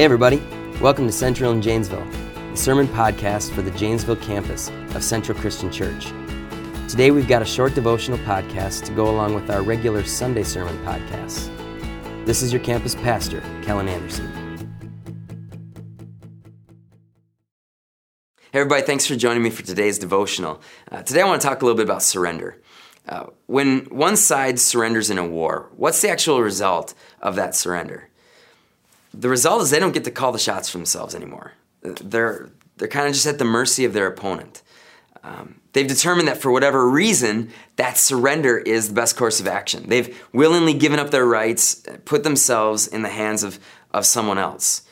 Hey, everybody. Welcome to Central in Janesville, the sermon podcast for the Janesville campus of Central Christian Church. Today, we've got a short devotional podcast to go along with our regular Sunday sermon podcasts. This is your campus pastor, Kellen Anderson. Hey, everybody, thanks for joining me for today's devotional. Uh, today, I want to talk a little bit about surrender. Uh, when one side surrenders in a war, what's the actual result of that surrender? The result is they don't get to call the shots for themselves anymore. They're they're kind of just at the mercy of their opponent. Um, they've determined that for whatever reason, that surrender is the best course of action. They've willingly given up their rights, put themselves in the hands of, of someone else.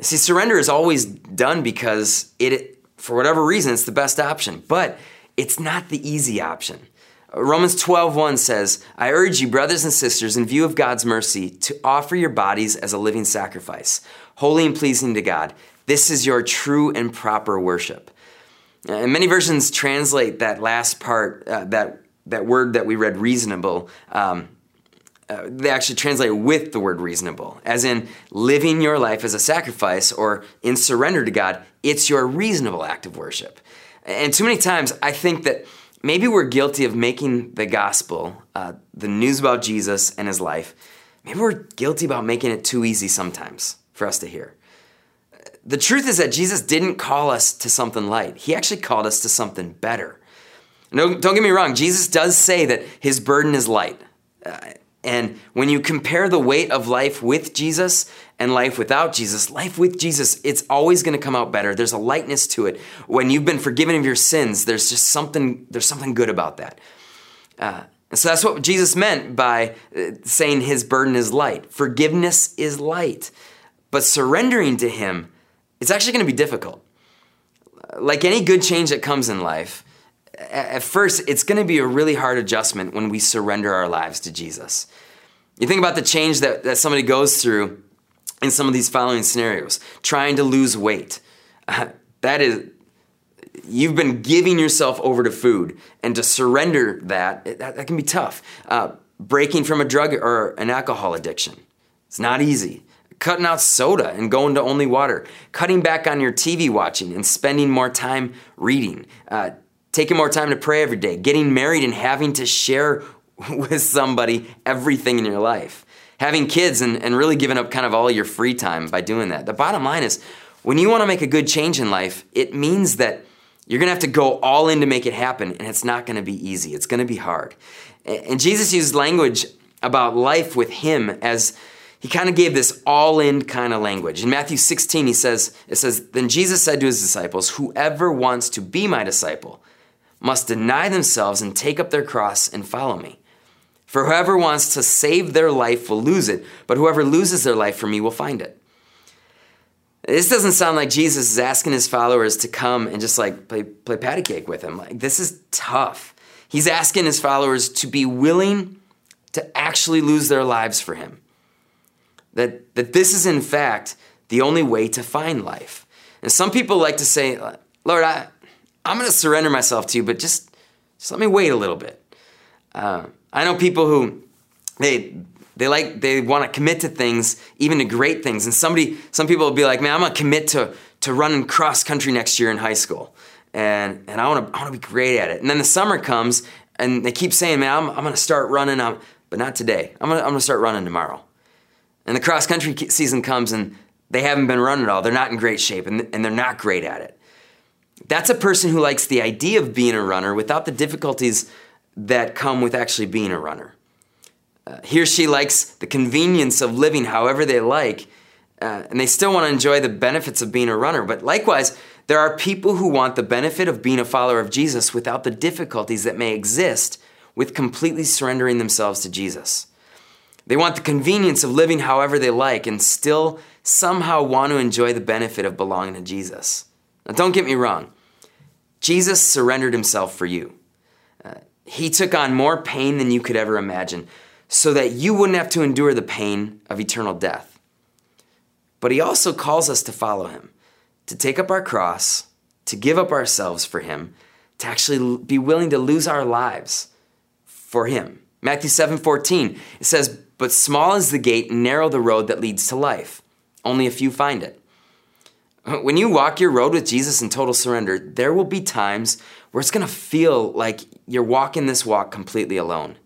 See, surrender is always done because it, for whatever reason, it's the best option, but it's not the easy option. Romans 12:1 says, "I urge you, brothers and sisters, in view of God's mercy, to offer your bodies as a living sacrifice, holy and pleasing to God. This is your true and proper worship." And many versions translate that last part, uh, that that word that we read, reasonable. Um, uh, they actually translate with the word reasonable, as in living your life as a sacrifice or in surrender to God. It's your reasonable act of worship. And too many times, I think that maybe we're guilty of making the gospel, uh, the news about Jesus and his life, maybe we're guilty about making it too easy sometimes for us to hear. The truth is that Jesus didn't call us to something light, he actually called us to something better. No, don't get me wrong, Jesus does say that his burden is light. Uh, and when you compare the weight of life with Jesus and life without Jesus, life with Jesus, it's always going to come out better. There's a lightness to it. When you've been forgiven of your sins, there's just something, there's something good about that. Uh, so that's what Jesus meant by uh, saying his burden is light. Forgiveness is light. But surrendering to him, it's actually going to be difficult. Like any good change that comes in life, at first, it's going to be a really hard adjustment when we surrender our lives to Jesus. You think about the change that, that somebody goes through in some of these following scenarios trying to lose weight. Uh, that is, you've been giving yourself over to food, and to surrender that, that, that can be tough. Uh, breaking from a drug or an alcohol addiction, it's not easy cutting out soda and going to only water, cutting back on your TV watching and spending more time reading, uh, taking more time to pray every day, getting married and having to share with somebody everything in your life, having kids and, and really giving up kind of all your free time by doing that. The bottom line is when you want to make a good change in life, it means that you're going to have to go all in to make it happen, and it's not going to be easy. It's going to be hard. And Jesus used language about life with him as he kind of gave this all-in kind of language. In Matthew 16, he says, it says, Then Jesus said to his disciples, Whoever wants to be my disciple must deny themselves and take up their cross and follow me. For whoever wants to save their life will lose it, but whoever loses their life for me will find it. This doesn't sound like Jesus is asking his followers to come and just like play, play patty cake with him. Like, this is tough. He's asking his followers to be willing to actually lose their lives for him. That, that this is, in fact, the only way to find life. And some people like to say, Lord, I, I'm going to surrender myself to you, but just, just let me wait a little bit. Uh, I know people who they they like they want to commit to things, even to great things. And somebody, some people will be like, "Man, I'm gonna commit to to running cross country next year in high school, and and I want to I want to be great at it." And then the summer comes, and they keep saying, "Man, I'm, I'm gonna start running, I'm, but not today. I'm gonna I'm gonna start running tomorrow." And the cross country season comes, and they haven't been running at all. They're not in great shape, and, and they're not great at it. That's a person who likes the idea of being a runner without the difficulties that come with actually being a runner. Uh, he or she likes the convenience of living however they like, uh, and they still want to enjoy the benefits of being a runner. But likewise, there are people who want the benefit of being a follower of Jesus without the difficulties that may exist with completely surrendering themselves to Jesus. They want the convenience of living however they like and still somehow want to enjoy the benefit of belonging to Jesus. Now, don't get me wrong. Jesus surrendered himself for you. Uh, he took on more pain than you could ever imagine so that you wouldn't have to endure the pain of eternal death. But he also calls us to follow him, to take up our cross, to give up ourselves for him, to actually be willing to lose our lives for him. Matthew 7 14, it says, But small is the gate and narrow the road that leads to life, only a few find it. When you walk your road with Jesus in total surrender, there will be times where it's going to feel like you're walking this walk completely alone.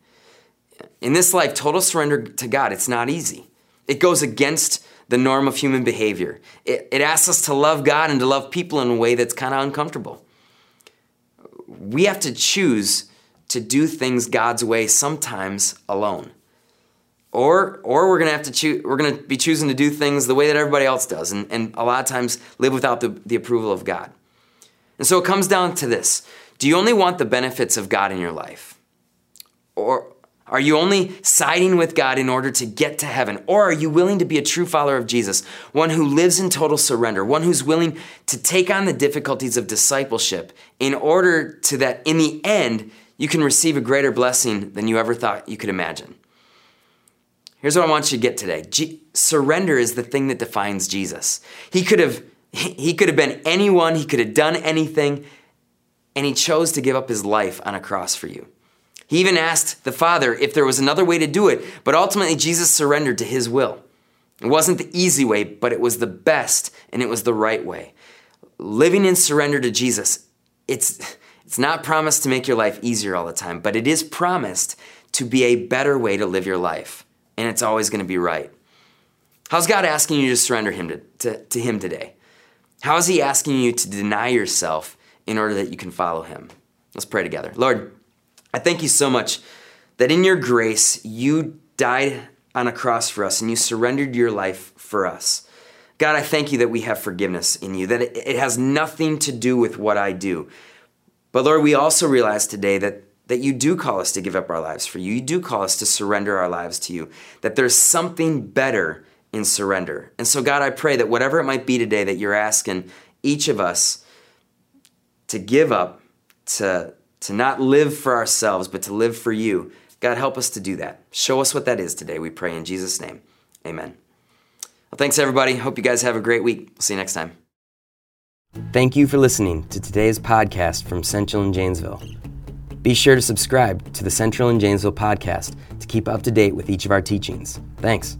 In this life, total surrender to God, it's not easy. It goes against the norm of human behavior. It, it asks us to love God and to love people in a way that's kind of uncomfortable. We have to choose to do things God's way sometimes alone. Or, or we're gonna have to choose we're gonna be choosing to do things the way that everybody else does and, and a lot of times live without the, the approval of God. And so it comes down to this. Do you only want the benefits of God in your life? Or are you only siding with God in order to get to heaven? Or are you willing to be a true follower of Jesus, one who lives in total surrender, one who's willing to take on the difficulties of discipleship in order to that in the end you can receive a greater blessing than you ever thought you could imagine? Here's what I want you to get today. G- surrender is the thing that defines Jesus. He could have he could have been anyone, he could have done anything, and he chose to give up his life on a cross for you. He even asked the Father if there was another way to do it, but ultimately Jesus surrendered to his will. It wasn't the easy way, but it was the best and it was the right way. Living in surrender to Jesus, it's, it's not promised to make your life easier all the time, but it is promised to be a better way to live your life, and it's always going to be right. How's God asking you to surrender him to, to, to Him today? How is He asking you to deny yourself in order that you can follow Him? Let's pray together. Lord, I thank you so much that in your grace, you died on a cross for us and you surrendered your life for us. God, I thank you that we have forgiveness in you, that it has nothing to do with what I do. But Lord, we also realize today that, that you do call us to give up our lives for you. You do call us to surrender our lives to you, that there's something better in surrender. And so, God, I pray that whatever it might be today that you're asking each of us to give up, to, to not live for ourselves, but to live for you, God, help us to do that. Show us what that is today, we pray in Jesus' name. Amen. Well, thanks, everybody. Hope you guys have a great week. We'll see you next time. Thank you for listening to today's podcast from Central and Janesville. Be sure to subscribe to the Central and Janesville podcast to keep up to date with each of our teachings. Thanks.